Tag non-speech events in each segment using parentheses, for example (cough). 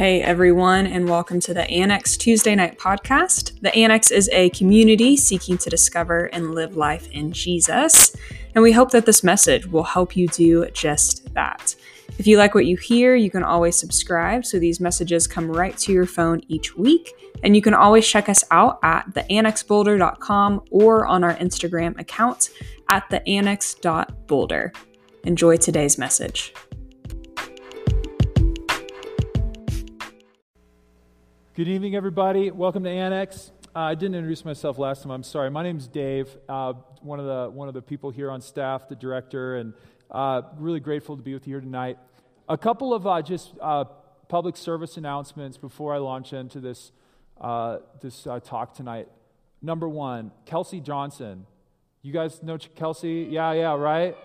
Hey everyone, and welcome to the Annex Tuesday Night Podcast. The Annex is a community seeking to discover and live life in Jesus, and we hope that this message will help you do just that. If you like what you hear, you can always subscribe so these messages come right to your phone each week. And you can always check us out at theannexboulder.com or on our Instagram account at theannex.boulder. Enjoy today's message. Good evening, everybody. Welcome to Annex. Uh, I didn't introduce myself last time. I'm sorry. My name's Dave, uh, one of the one of the people here on staff, the director, and uh, really grateful to be with you here tonight. A couple of uh, just uh, public service announcements before I launch into this, uh, this talk tonight. Number one, Kelsey Johnson. You guys know Kelsey? Yeah, yeah, right?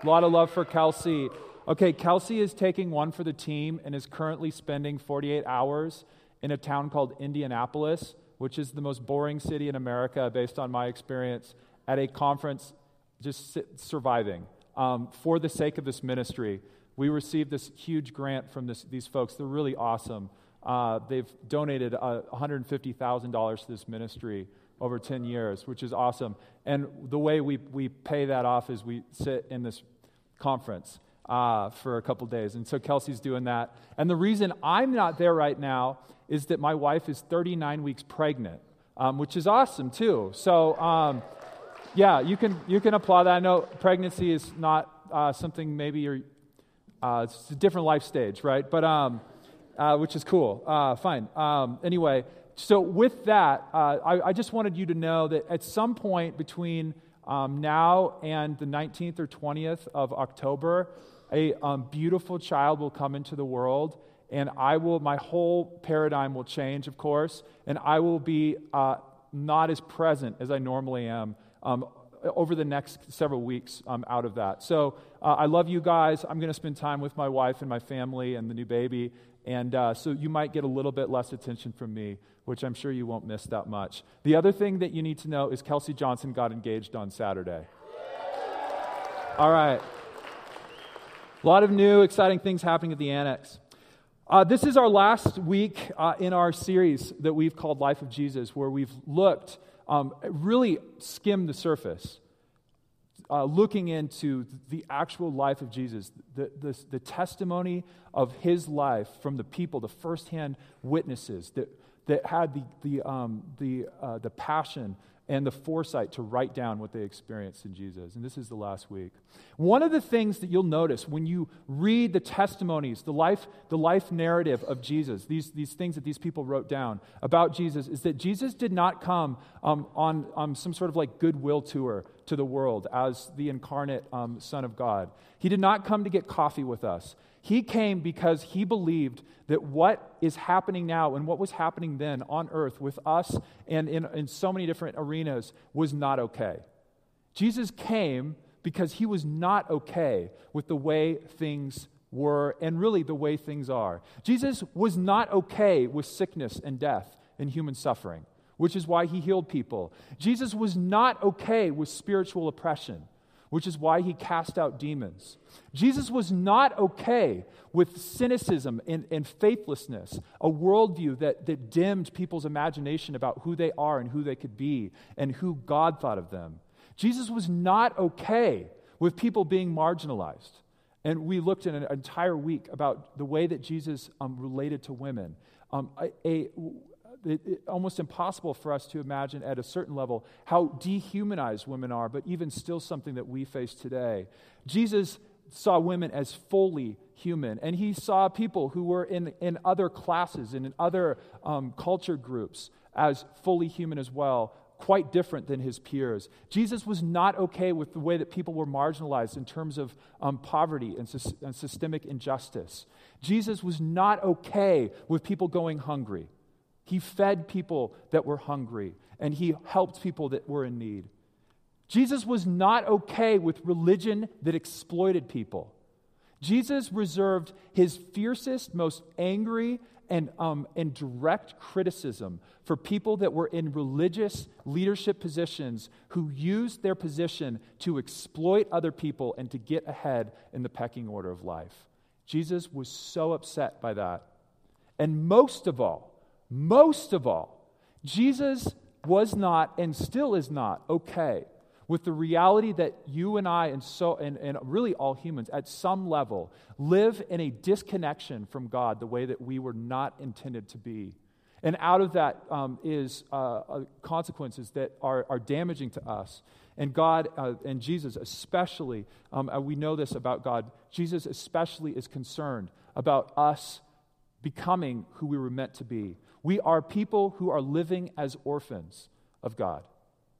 A lot of love for Kelsey. Okay, Kelsey is taking one for the team and is currently spending 48 hours in a town called Indianapolis, which is the most boring city in America based on my experience, at a conference just surviving um, for the sake of this ministry we received this huge grant from this, these folks. They're really awesome. Uh, they've donated uh, $150,000 to this ministry over 10 years, which is awesome. And the way we, we pay that off is we sit in this conference uh, for a couple days. And so Kelsey's doing that. And the reason I'm not there right now is that my wife is 39 weeks pregnant, um, which is awesome too. So, um, yeah, you can, you can applaud that. I know pregnancy is not uh, something maybe you're uh, it's a different life stage, right? But um, uh, which is cool. Uh, fine. Um, anyway, so with that, uh, I, I, just wanted you to know that at some point between um, now and the 19th or 20th of October, a um, beautiful child will come into the world, and I will. My whole paradigm will change, of course, and I will be uh, not as present as I normally am um, over the next several weeks um, out of that. So uh, I love you guys. I'm going to spend time with my wife and my family and the new baby. And uh, so you might get a little bit less attention from me, which I'm sure you won't miss that much. The other thing that you need to know is Kelsey Johnson got engaged on Saturday. All right. A lot of new, exciting things happening at the Annex. Uh, this is our last week uh, in our series that we've called Life of Jesus, where we've looked um, really skimmed the surface, uh, looking into the actual life of Jesus, the, the, the, testimony of his life from the people, the firsthand witnesses that, that had the, the, um, the, uh, the passion and the foresight to write down what they experienced in Jesus. And this is the last week. One of the things that you'll notice when you read the testimonies, the life, the life narrative of Jesus, these, these things that these people wrote down about Jesus, is that Jesus did not come um, on um, some sort of like goodwill tour to the world as the incarnate um, Son of God. He did not come to get coffee with us. He came because he believed that what is happening now and what was happening then on earth with us and in, in so many different arenas was not okay. Jesus came because he was not okay with the way things were and really the way things are. Jesus was not okay with sickness and death and human suffering, which is why he healed people. Jesus was not okay with spiritual oppression which is why he cast out demons. Jesus was not okay with cynicism and, and, faithlessness, a worldview that, that dimmed people's imagination about who they are and who they could be and who God thought of them. Jesus was not okay with people being marginalized. And we looked in an entire week about the way that Jesus um, related to women. Um, a, a it, it, almost impossible for us to imagine at a certain level how dehumanized women are, but even still something that we face today. Jesus saw women as fully human, and he saw people who were in, in other classes and in other um, culture groups as fully human as well, quite different than his peers. Jesus was not okay with the way that people were marginalized in terms of um, poverty and, sy- and systemic injustice. Jesus was not okay with people going hungry. He fed people that were hungry, and he helped people that were in need. Jesus was not okay with religion that exploited people. Jesus reserved his fiercest, most angry, and, um, and direct criticism for people that were in religious leadership positions who used their position to exploit other people and to get ahead in the pecking order of life. Jesus was so upset by that And most of all, most of all, Jesus was not and still is not okay with the reality that you and I and so and, and really all humans at some level live in a disconnection from God the way that we were not intended to be. And out of that um, is uh, uh, consequences that are, are damaging to us. And God uh, and Jesus, especially, um, uh, we know this about God, Jesus especially is concerned about us becoming who we were meant to be. We are people who are living as orphans of God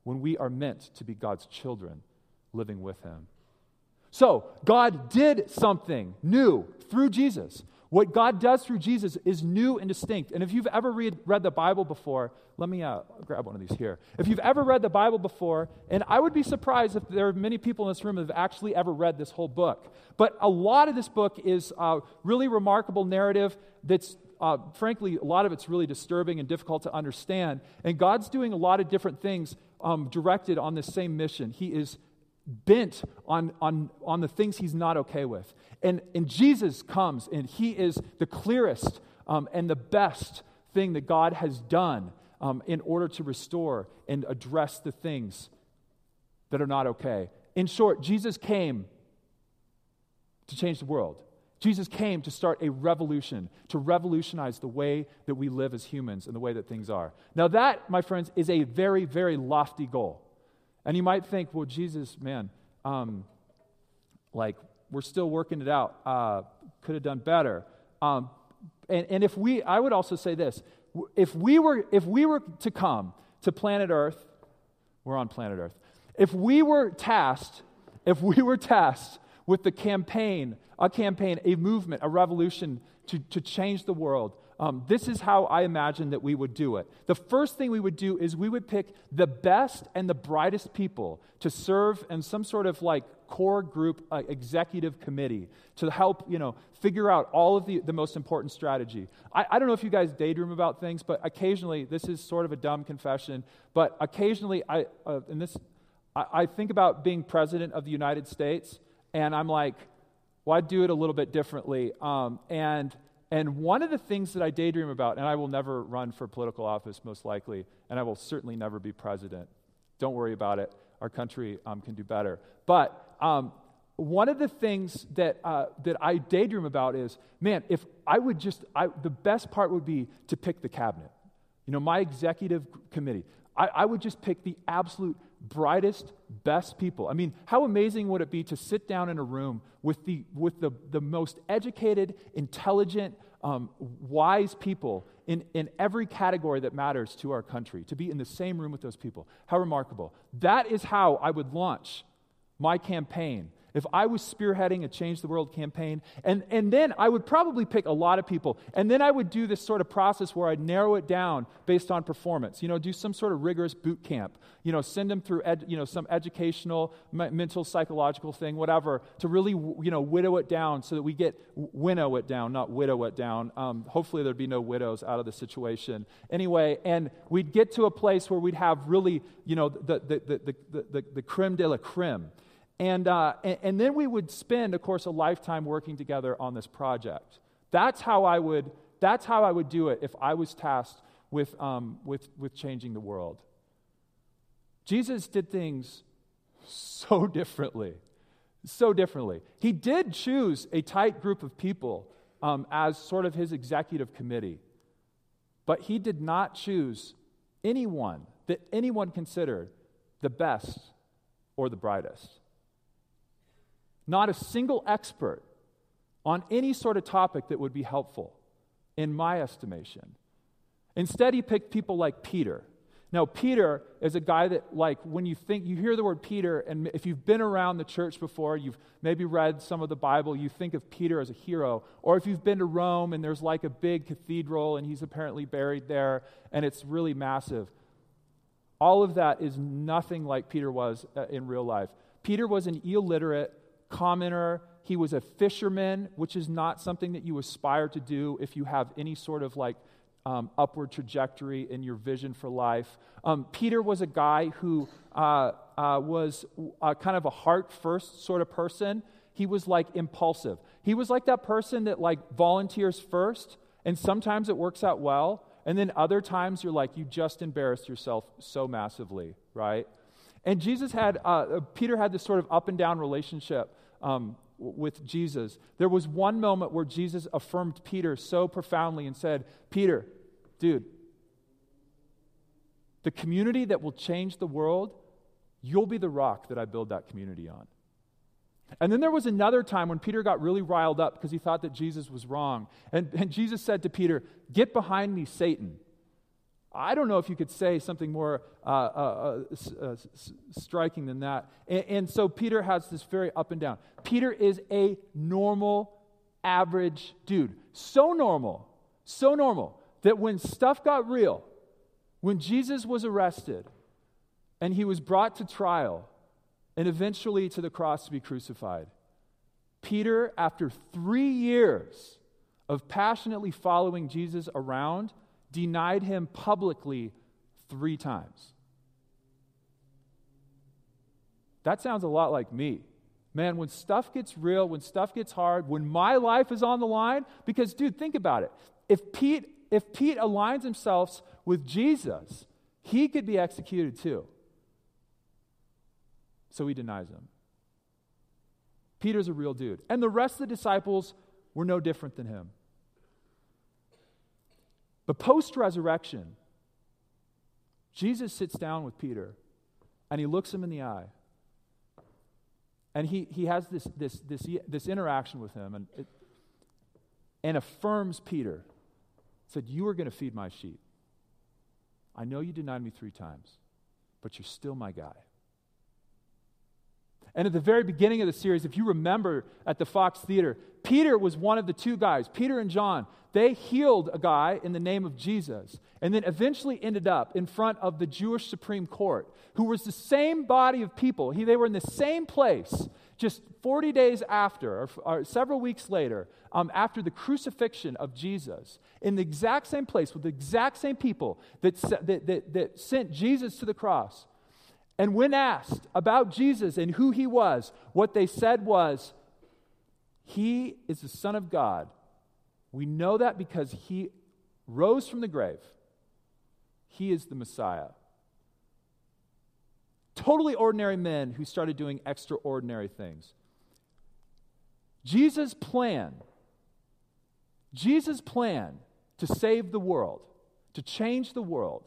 when we are meant to be God's children living with Him. So, God did something new through Jesus. What God does through Jesus is new and distinct. And if you've ever read, read the Bible before, let me uh, grab one of these here. If you've ever read the Bible before, and I would be surprised if there are many people in this room that have actually ever read this whole book. But a lot of this book is a really remarkable narrative that's uh, frankly, a lot of it's really disturbing and difficult to understand. And God's doing a lot of different things um, directed on this same mission. He is bent on, on, on the things he's not okay with. And, and Jesus comes, and he is the clearest um, and the best thing that God has done um, in order to restore and address the things that are not okay. In short, Jesus came to change the world. Jesus came to start a revolution, to revolutionize the way that we live as humans and the way that things are. Now, that, my friends, is a very, very lofty goal. And you might think, well, Jesus, man, um, like, we're still working it out. Uh, could have done better. Um, and, and if we, I would also say this if we were, if we were to come to planet Earth, we're on planet Earth. If we were tasked, if we were tasked with the campaign, a campaign, a movement, a revolution to, to change the world. Um, this is how I imagine that we would do it. The first thing we would do is we would pick the best and the brightest people to serve in some sort of like core group uh, executive committee to help you know figure out all of the, the most important strategy I, I don't know if you guys daydream about things but occasionally this is sort of a dumb confession but occasionally i uh, this I, I think about being president of the united states and I'm like, well, I'd do it a little bit differently. Um, and, and one of the things that I daydream about, and I will never run for political office most likely, and I will certainly never be president. Don't worry about it. Our country um, can do better. But um, one of the things that, uh, that I daydream about is man, if I would just, I, the best part would be to pick the cabinet. You know, my executive committee. I, I would just pick the absolute brightest, best people. I mean, how amazing would it be to sit down in a room with the, with the, the most educated, intelligent, um, wise people in, in every category that matters to our country, to be in the same room with those people? How remarkable. That is how I would launch my campaign if I was spearheading a Change the World campaign, and, and then I would probably pick a lot of people, and then I would do this sort of process where I'd narrow it down based on performance. You know, do some sort of rigorous boot camp. You know, send them through, ed, you know, some educational, mental, psychological thing, whatever, to really, you know, widow it down so that we get, winnow it down, not widow it down. Um, hopefully there'd be no widows out of the situation. Anyway, and we'd get to a place where we'd have really, you know, the, the, the, the, the, the creme de la creme and, uh, and, and, then we would spend, of course, a lifetime working together on this project. That's how I would, that's how I would do it if I was tasked with, um, with, with changing the world. Jesus did things so (laughs) differently. So differently. He did choose a tight group of people um, as sort of his executive committee, but he did not choose anyone that anyone considered the best or the brightest not a single expert on any sort of topic that would be helpful, in my estimation. Instead, he picked people like Peter. Now, Peter is a guy that, like, when you think, you hear the word Peter, and if you've been around the church before, you've maybe read some of the Bible, you think of Peter as a hero. Or if you've been to Rome and there's like a big cathedral and he's apparently buried there and it's really massive. All of that is nothing like Peter was uh, in real life. Peter was an illiterate, commoner. He was a fisherman, which is not something that you aspire to do if you have any sort of like um, upward trajectory in your vision for life. Um, Peter was a guy who uh, uh, was uh, kind of a heart first sort of person. He was like impulsive. He was like that person that like volunteers first And sometimes it works out well. And then other times you're like, you just embarrassed yourself so massively, right? And Jesus had, uh, uh Peter had this sort of up and down relationship um, with Jesus. There was one moment where Jesus affirmed Peter so profoundly and said, Peter, dude, the community that will change the world, you'll be the rock that I build that community on. And then there was another time when Peter got really riled up because he thought that Jesus was wrong. And, and Jesus said to Peter, Get behind me, Satan. I don't know if you could say something more uh, uh, uh, uh striking than that. And, and so Peter has this very up and down. Peter is a normal, average dude. So normal, so normal that when stuff got real, when Jesus was arrested and he was brought to trial, and eventually to the cross to be crucified. Peter, after three years of passionately following Jesus around, denied him publicly three times. That sounds a lot like me. Man, when stuff gets real, when stuff gets hard, when my life is on the line, because, dude, think about it. If Pete, if Pete aligns himself with Jesus, he could be executed too. So he denies him. Peter's a real dude. And the rest of the disciples were no different than him. But post resurrection, Jesus sits down with Peter and he looks him in the eye. And he, he has this, this, this, this interaction with him and, it, and affirms Peter. Said, You are going to feed my sheep. I know you denied me three times, but you're still my guy. And at the very beginning of the series, if you remember at the Fox Theater, Peter was one of the two guys, Peter and John. They healed a guy in the name of Jesus and then eventually ended up in front of the Jewish Supreme Court, who was the same body of people. He, they were in the same place just 40 days after, or, or several weeks later, um, after the crucifixion of Jesus, in the exact same place with the exact same people that, that, that, that sent Jesus to the cross. And when asked about Jesus and who he was, what they said was, He is the Son of God. We know that because he rose from the grave. He is the Messiah. Totally ordinary men who started doing extraordinary things. Jesus' plan, Jesus' plan to save the world, to change the world,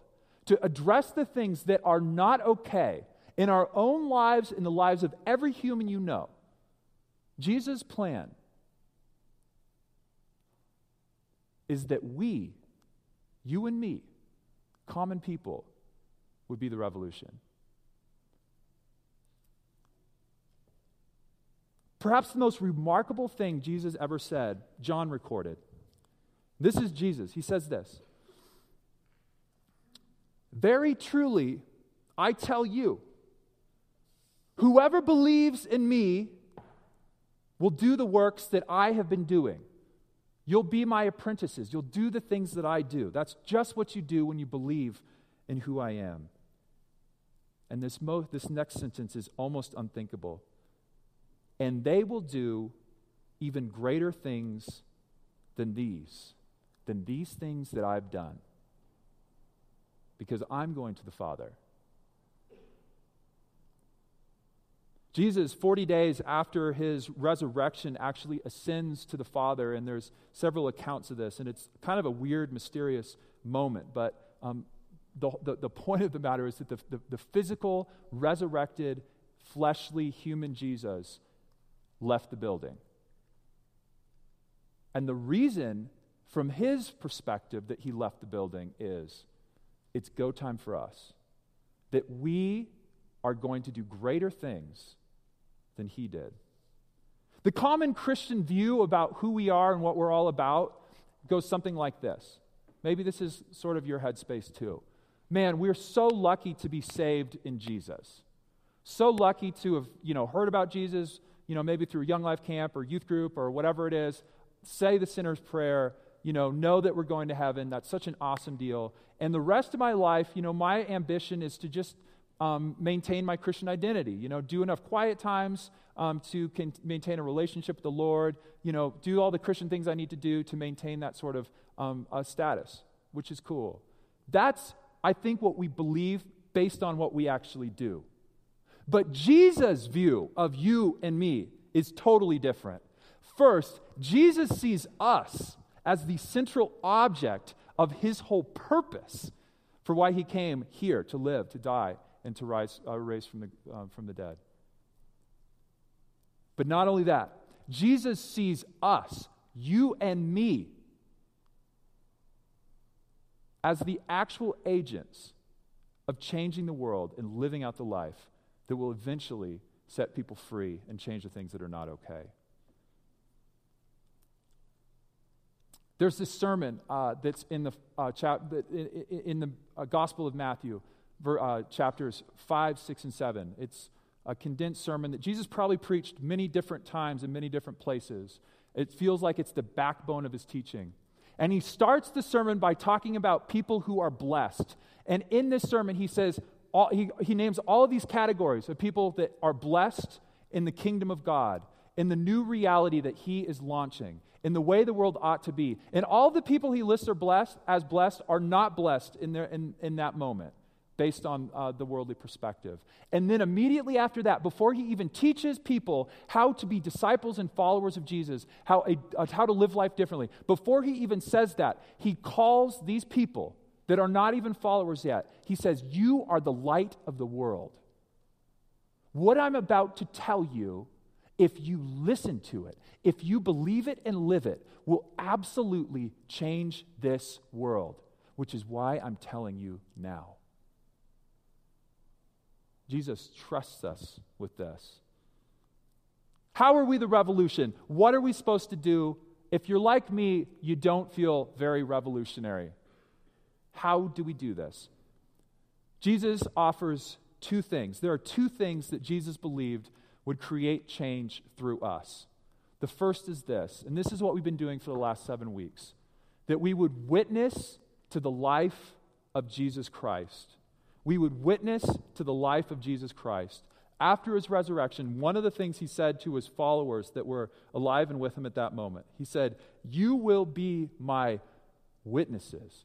to address the things that are not okay in our own lives, in the lives of every human you know. Jesus' plan is that we, you and me, common people, would be the revolution. Perhaps the most remarkable thing Jesus ever said, John recorded. This is Jesus. He says this very truly, I tell you, whoever believes in me will do the works that I have been doing. You'll be my apprentices. You'll do the things that I do. That's just what you do when you believe in who I am. And this, mo- this next sentence is almost unthinkable. And they will do even greater things than these, than these things that I've done because I'm going to the Father. Jesus, 40 days after his resurrection, actually ascends to the Father, and there's several accounts of this, and it's kind of a weird, mysterious moment. But um, the, the, the, point of the matter is that the, the, the physical, resurrected, fleshly human Jesus left the building. And the reason, from his perspective, that he left the building is it's go time for us. That we are going to do greater things than he did. The common Christian view about who we are and what we're all about goes something like this. Maybe this is sort of your headspace too. Man, we're so lucky to be saved in Jesus. So lucky to have, you know, heard about Jesus, you know, maybe through Young Life Camp or youth group or whatever it is. Say the sinner's prayer, you know, know that we're going to heaven. That's such an awesome deal. And the rest of my life, you know, my ambition is to just um, maintain my Christian identity. You know, do enough quiet times um, to con- maintain a relationship with the Lord. You know, do all the Christian things I need to do to maintain that sort of um, status, which is cool. That's, I think, what we believe based on what we actually do. But Jesus' view of you and me is totally different. First, Jesus sees us as the central object of his whole purpose for why he came here to live, to die, and to rise, uh, raise from the, uh, from the dead. But not only that, Jesus sees us, you and me, as the actual agents of changing the world and living out the life that will eventually set people free and change the things that are not okay. There's this sermon uh, that's in the, uh, chap- in, the uh, Gospel of Matthew, uh, chapters 5, 6, and 7. It's a condensed sermon that Jesus probably preached many different times in many different places. It feels like it's the backbone of his teaching. And he starts the sermon by talking about people who are blessed. And in this sermon, he says, all, he, he names all of these categories of people that are blessed in the kingdom of God, in the new reality that he is launching, in the way the world ought to be. And all the people he lists are blessed as blessed are not blessed in, their, in, in that moment based on uh, the worldly perspective. And then immediately after that, before he even teaches people how to be disciples and followers of Jesus, how, a, uh, how to live life differently, before he even says that, he calls these people that are not even followers yet, he says, You are the light of the world. What I'm about to tell you, if you listen to it, if you believe it and live it, will absolutely change this world, which is why I'm telling you now. Jesus trusts us with this. How are we the revolution? What are we supposed to do? If you're like me, you don't feel very revolutionary. How do we do this? Jesus offers two things. There are two things that Jesus believed would create change through us. The first is this, and this is what we've been doing for the last seven weeks that we would witness to the life of Jesus Christ. We would witness to the life of Jesus Christ. After his resurrection, one of the things he said to his followers that were alive and with him at that moment, he said, You will be my witnesses.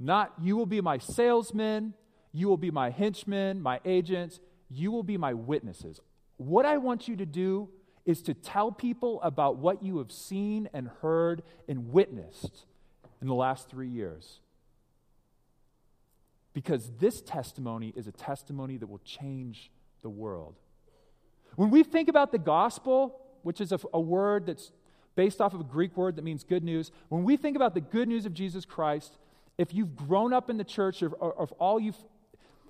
Not you will be my salesmen, you will be my henchmen, my agents, you will be my witnesses. What I want you to do is to tell people about what you have seen and heard and witnessed in the last three years. Because this testimony is a testimony that will change the world. When we think about the gospel, which is a, a word that's based off of a Greek word that means good news, when we think about the good news of Jesus Christ, if you've grown up in the church, or all you've,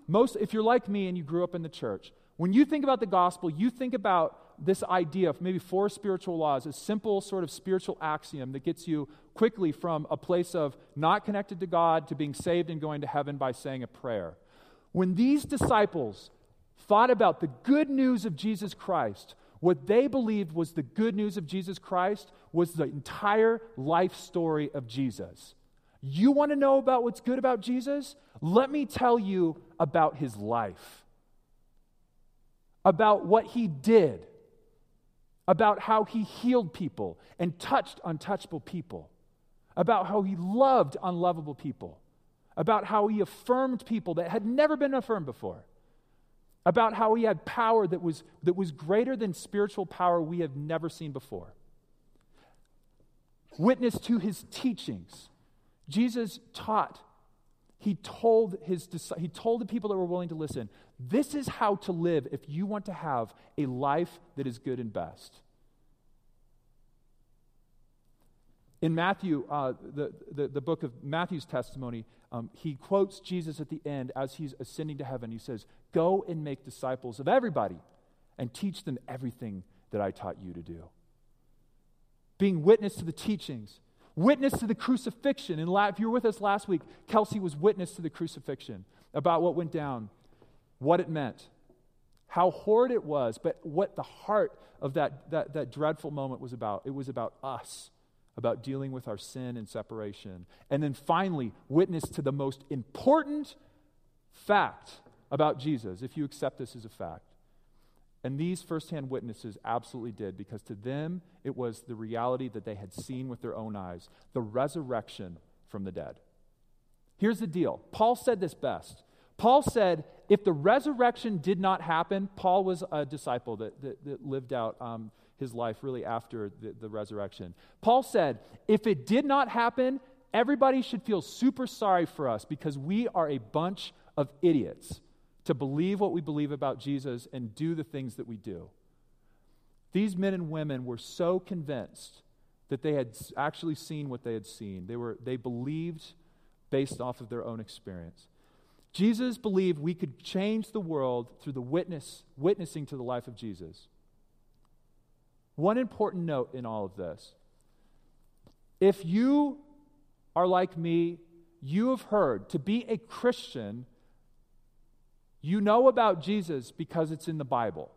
most, if you're like me and you grew up in the church, when you think about the gospel, you think about this idea of maybe four spiritual laws, a simple sort of spiritual axiom that gets you quickly from a place of not connected to God to being saved and going to heaven by saying a prayer. When these disciples thought about the good news of Jesus Christ, what they believed was the good news of Jesus Christ was the entire life story of Jesus. You want to know about what's good about Jesus? Let me tell you about his life, about what he did, about how he healed people and touched untouchable people, about how he loved unlovable people, about how he affirmed people that had never been affirmed before, about how he had power that was, that was greater than spiritual power we have never seen before. Witness to his teachings Jesus taught. He told, his, he told the people that were willing to listen, this is how to live if you want to have a life that is good and best. In Matthew, uh, the, the, the, book of Matthew's testimony, um, he quotes Jesus at the end as he's ascending to heaven. He says, Go and make disciples of everybody and teach them everything that I taught you to do. Being witness to the teachings, witness to the crucifixion. And if you were with us last week, Kelsey was witness to the crucifixion about what went down, what it meant, how horrid it was, but what the heart of that, that, that dreadful moment was about. It was about us, about dealing with our sin and separation. And then finally, witness to the most important fact about Jesus if you accept this as a fact. And these firsthand witnesses absolutely did because to them it was the reality that they had seen with their own eyes the resurrection from the dead. Here's the deal Paul said this best. Paul said, if the resurrection did not happen, Paul was a disciple that, that, that lived out um, his life really after the, the resurrection. Paul said, if it did not happen, everybody should feel super sorry for us because we are a bunch of idiots to believe what we believe about Jesus and do the things that we do. These men and women were so convinced that they had actually seen what they had seen. They, were, they believed based off of their own experience. Jesus believed we could change the world through the witness, witnessing to the life of Jesus. One important note in all of this if you are like me, you have heard to be a Christian you know about Jesus because it's in the Bible.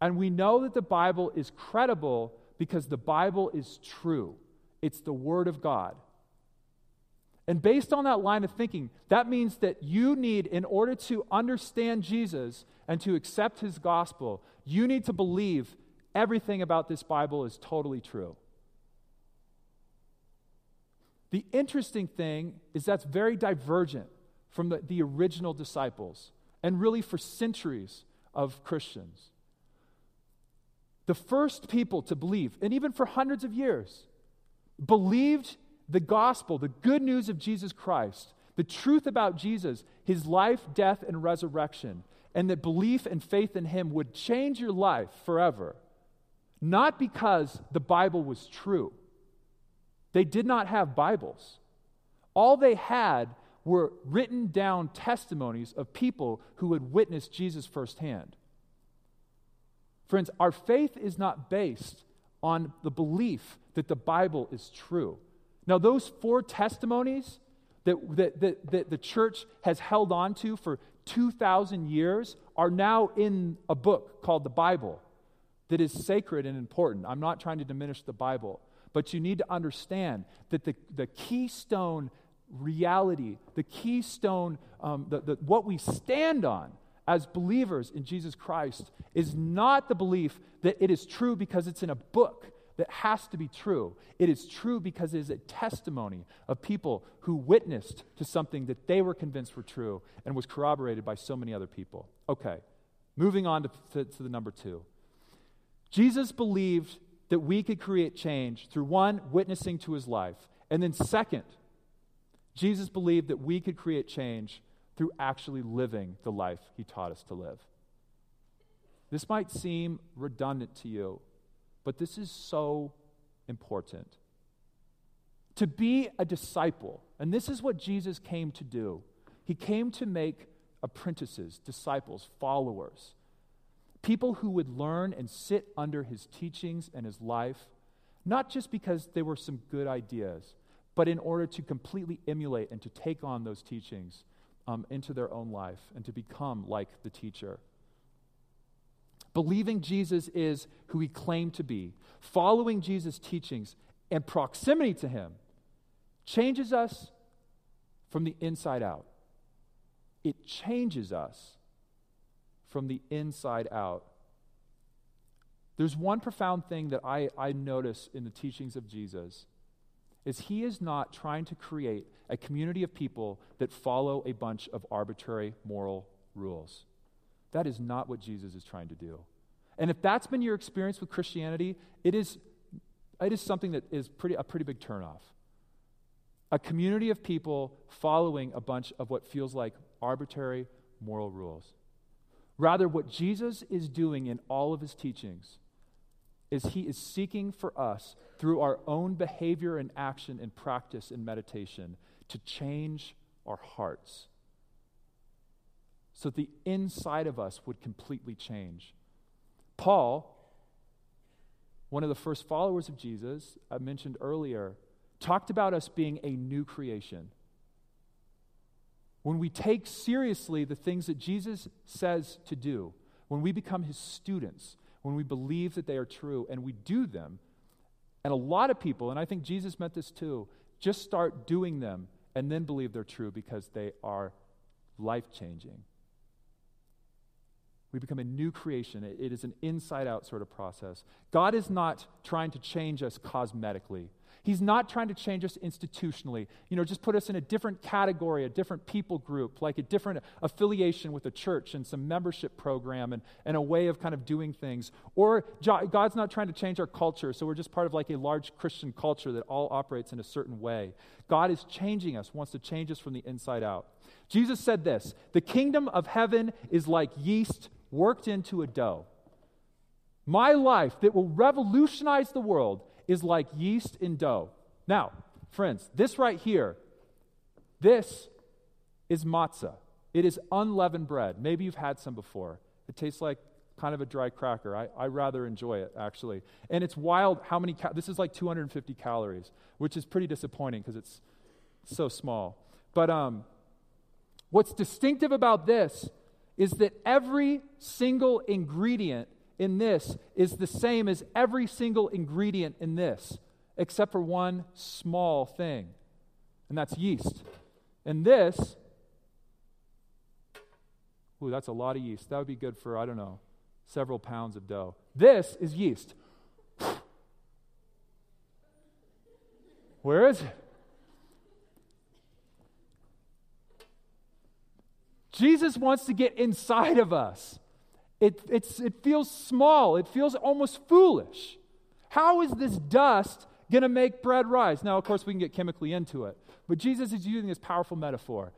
And we know that the Bible is credible because the Bible is true. It's the Word of God. And based on that line of thinking, that means that you need, in order to understand Jesus and to accept his gospel, you need to believe everything about this Bible is totally true. The interesting thing is that's very divergent from the, the original disciples and really for centuries of Christians. The first people to believe, and even for hundreds of years, believed the gospel, the good news of Jesus Christ, the truth about Jesus, his life, death, and resurrection, and that belief and faith in him would change your life forever. Not because the Bible was true. They did not have Bibles. All they had were written down testimonies of people who had witnessed Jesus firsthand. Friends, our faith is not based on the belief that the Bible is true. Now, those four testimonies that, that, that, that the church has held on to for 2,000 years are now in a book called the Bible that is sacred and important. I'm not trying to diminish the Bible, but you need to understand that the, the keystone reality, the keystone, um, the, the, what we stand on as believers in Jesus Christ is not the belief that it is true because it's in a book that has to be true. It is true because it is a testimony of people who witnessed to something that they were convinced were true and was corroborated by so many other people. Okay, moving on to, to, to the number two. Jesus believed that we could create change through one, witnessing to his life, and then second, Jesus believed that we could create change through actually living the life he taught us to live. This might seem redundant to you, but this is so important. To be a disciple, and this is what Jesus came to do, he came to make apprentices, disciples, followers, people who would learn and sit under his teachings and his life, not just because they were some good ideas, but in order to completely emulate and to take on those teachings um, into their own life and to become like the teacher. Believing Jesus is who he claimed to be, following Jesus' teachings and proximity to him changes us from the inside out. It changes us from the inside out. There's one profound thing that I, I notice in the teachings of Jesus is he is not trying to create a community of people that follow a bunch of arbitrary moral rules. That is not what Jesus is trying to do. And if that's been your experience with Christianity, it is, it is something that is pretty, a pretty big turnoff. A community of people following a bunch of what feels like arbitrary moral rules. Rather, what Jesus is doing in all of his teachings is he is seeking for us through our own behavior and action and practice and meditation to change our hearts so that the inside of us would completely change. Paul, one of the first followers of Jesus, I mentioned earlier, talked about us being a new creation. When we take seriously the things that Jesus says to do, when we become his students, when we believe that they are true and we do them. And a lot of people, and I think Jesus meant this too, just start doing them and then believe they're true because they are life changing. We become a new creation. It, is an inside out sort of process. God is not trying to change us cosmetically. He's not trying to change us institutionally, you know, just put us in a different category, a different people group, like a different affiliation with a church and some membership program and, and a way of kind of doing things. Or God's not trying to change our culture, so we're just part of like a large Christian culture that all operates in a certain way. God is changing us, wants to change us from the inside out. Jesus said this The kingdom of heaven is like yeast worked into a dough. My life that will revolutionize the world is like yeast in dough. Now, friends, this right here, this is matzah. It is unleavened bread. Maybe you've had some before. It tastes like kind of a dry cracker. I, I rather enjoy it, actually. And it's wild how many, this is like 250 calories, which is pretty disappointing because it's so small. But um, what's distinctive about this is that every single ingredient in this is the same as every single ingredient in this, except for one small thing, and that's yeast. And this, ooh, that's a lot of yeast. That would be good for, I don't know, several pounds of dough. This is yeast. Where is it? Jesus wants to get inside of us. It, it's, it feels small, it feels almost foolish. How is this dust going to make bread rise? Now, of course, we can get chemically into it, but Jesus is using this powerful metaphor.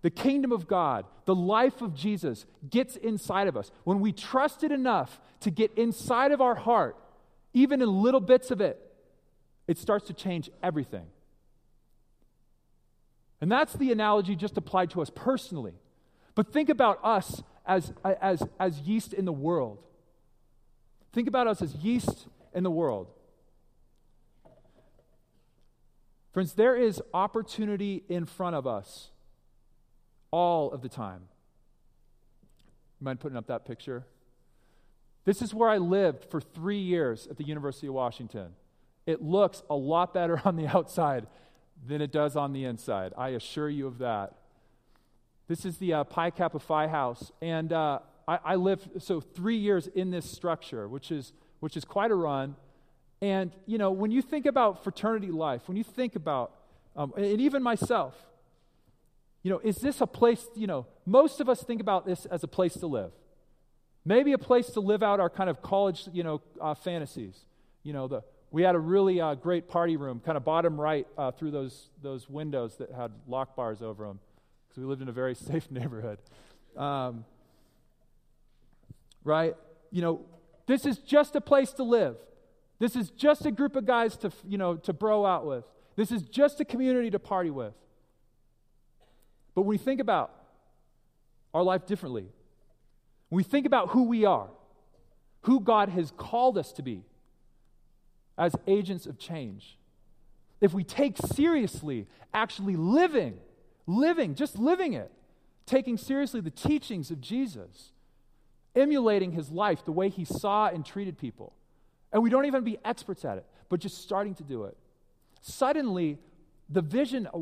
The kingdom of God, the life of Jesus gets inside of us. When we trust it enough to get inside of our heart, even in little bits of it, it starts to change everything. And that's the analogy just applied to us personally. But think about us as, as, as yeast in the world. Think about us as yeast in the world. Friends, there is opportunity in front of us all of the time. You mind putting up that picture? This is where I lived for three years at the University of Washington. It looks a lot better (laughs) on the outside than it does on the inside. I assure you of that. This is the uh, Pi Kappa Phi house. And uh, I, I lived, so three years in this structure, which is, which is quite a run. And, you know, when you think about fraternity life, when you think about, um, and even myself, you know, is this a place, you know, most of us think about this as a place to live. Maybe a place to live out our kind of college, you know, uh, fantasies. You know, the, we had a really uh, great party room, kind of bottom right uh, through those, those windows that had lock bars over them because we lived in a very (laughs) safe neighborhood. Um, right? You know, this is just a place to live. This is just a group of guys to, you know, to bro out with. This is just a community to party with. But when we think about our life differently, when we think about who we are, who God has called us to be as agents of change, if we take seriously actually living living, just living it, taking seriously the teachings of Jesus, emulating his life, the way he saw and treated people. And we don't even be experts at it, but just starting to do it. Suddenly, the vision, uh,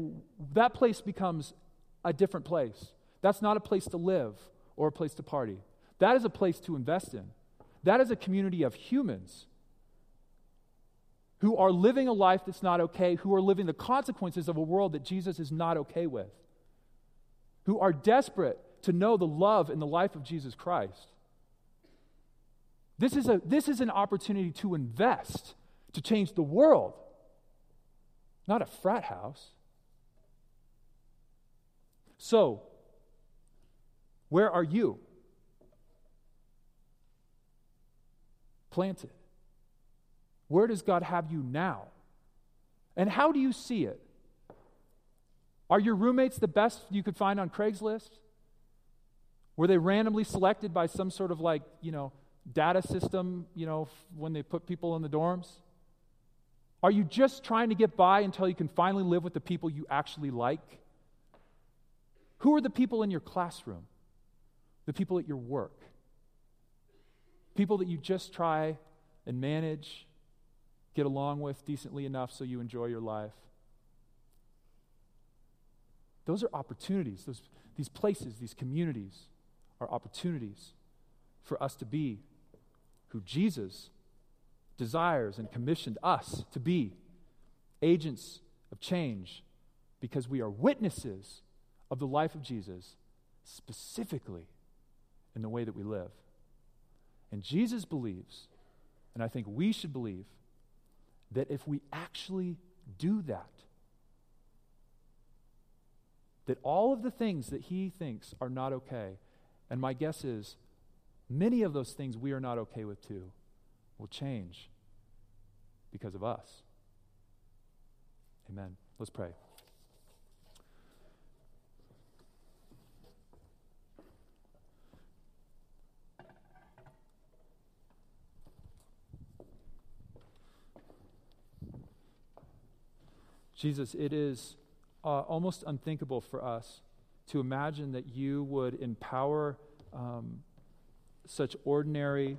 that place becomes a different place. That's not a place to live or a place to party. That is a place to invest in. That is a community of humans who are living a life that's not okay, who are living the consequences of a world that Jesus is not okay with, who are desperate to know the love and the life of Jesus Christ. This is, a, this is an opportunity to invest, to change the world, not a frat house. So, where are you? Planted. Where does God have you now? And how do you see it? Are your roommates the best you could find on Craigslist? Were they randomly selected by some sort of like, you know, data system, you know, when they put people in the dorms? Are you just trying to get by until you can finally live with the people you actually like? Who are the people in your classroom? The people at your work? People that you just try and manage get along with decently enough so you enjoy your life. Those are opportunities. Those, these places, these communities are opportunities for us to be who Jesus desires and commissioned us to be agents of change because we are witnesses of the life of Jesus, specifically in the way that we live. And Jesus believes, and I think we should believe, that if we actually do that, that all of the things that he thinks are not okay, and my guess is many of those things we are not okay with too, will change because of us. Amen. Let's pray. Jesus, it is uh, almost unthinkable for us to imagine that you would empower um, such ordinary,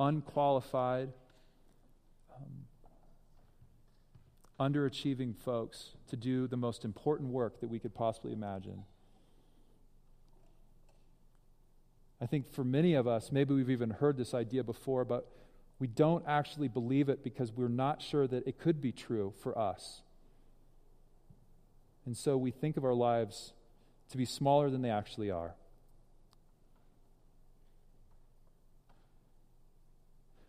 unqualified, um, underachieving folks to do the most important work that we could possibly imagine. I think for many of us, maybe we've even heard this idea before, but we don't actually believe it because we're not sure that it could be true for us. And so we think of our lives to be smaller than they actually are.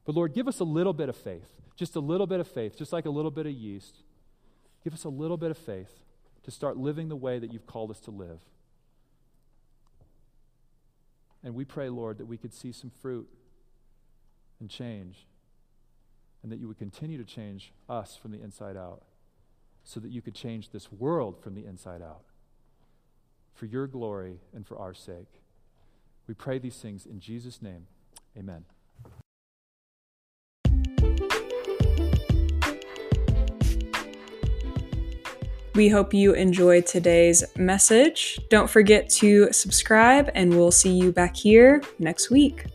But Lord, give us a little bit of faith, just a little bit of faith, just like a little bit of yeast. Give us a little bit of faith to start living the way that you've called us to live. And we pray, Lord, that we could see some fruit and change, and that you would continue to change us from the inside out so that you could change this world from the inside out for your glory and for our sake. We pray these things in Jesus' name. Amen. We hope you enjoyed today's message. Don't forget to subscribe, and we'll see you back here next week.